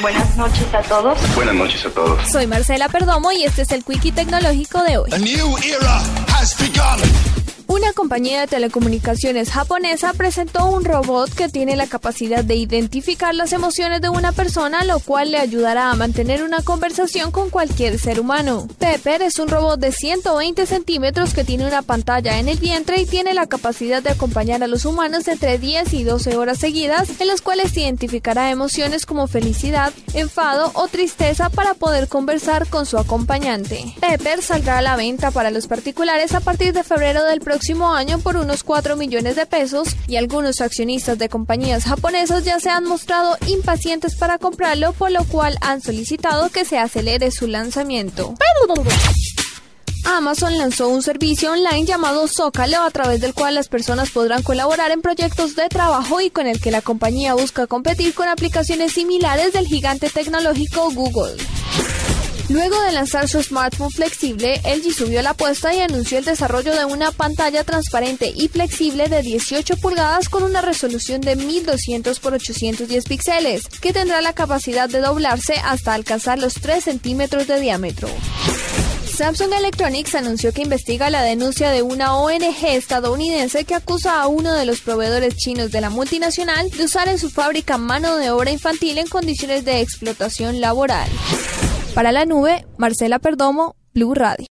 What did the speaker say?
Buenas noches a todos. Buenas noches a todos. Soy Marcela Perdomo y este es el Quickie Tecnológico de hoy. A new era has begun. Una compañía de telecomunicaciones japonesa presentó un robot que tiene la capacidad de identificar las emociones de una persona, lo cual le ayudará a mantener una conversación con cualquier ser humano. Pepper es un robot de 120 centímetros que tiene una pantalla en el vientre y tiene la capacidad de acompañar a los humanos entre 10 y 12 horas seguidas, en las cuales identificará emociones como felicidad, enfado o tristeza para poder conversar con su acompañante. Pepper saldrá a la venta para los particulares a partir de febrero del próximo año por unos 4 millones de pesos y algunos accionistas de compañías japonesas ya se han mostrado impacientes para comprarlo, por lo cual han solicitado que se acelere su lanzamiento. Amazon lanzó un servicio online llamado Zócalo a través del cual las personas podrán colaborar en proyectos de trabajo y con el que la compañía busca competir con aplicaciones similares del gigante tecnológico Google. Luego de lanzar su smartphone flexible, LG subió la apuesta y anunció el desarrollo de una pantalla transparente y flexible de 18 pulgadas con una resolución de 1200 x 810 píxeles, que tendrá la capacidad de doblarse hasta alcanzar los 3 centímetros de diámetro. Samsung Electronics anunció que investiga la denuncia de una ONG estadounidense que acusa a uno de los proveedores chinos de la multinacional de usar en su fábrica mano de obra infantil en condiciones de explotación laboral. Para la nube, Marcela Perdomo, Blue Radio.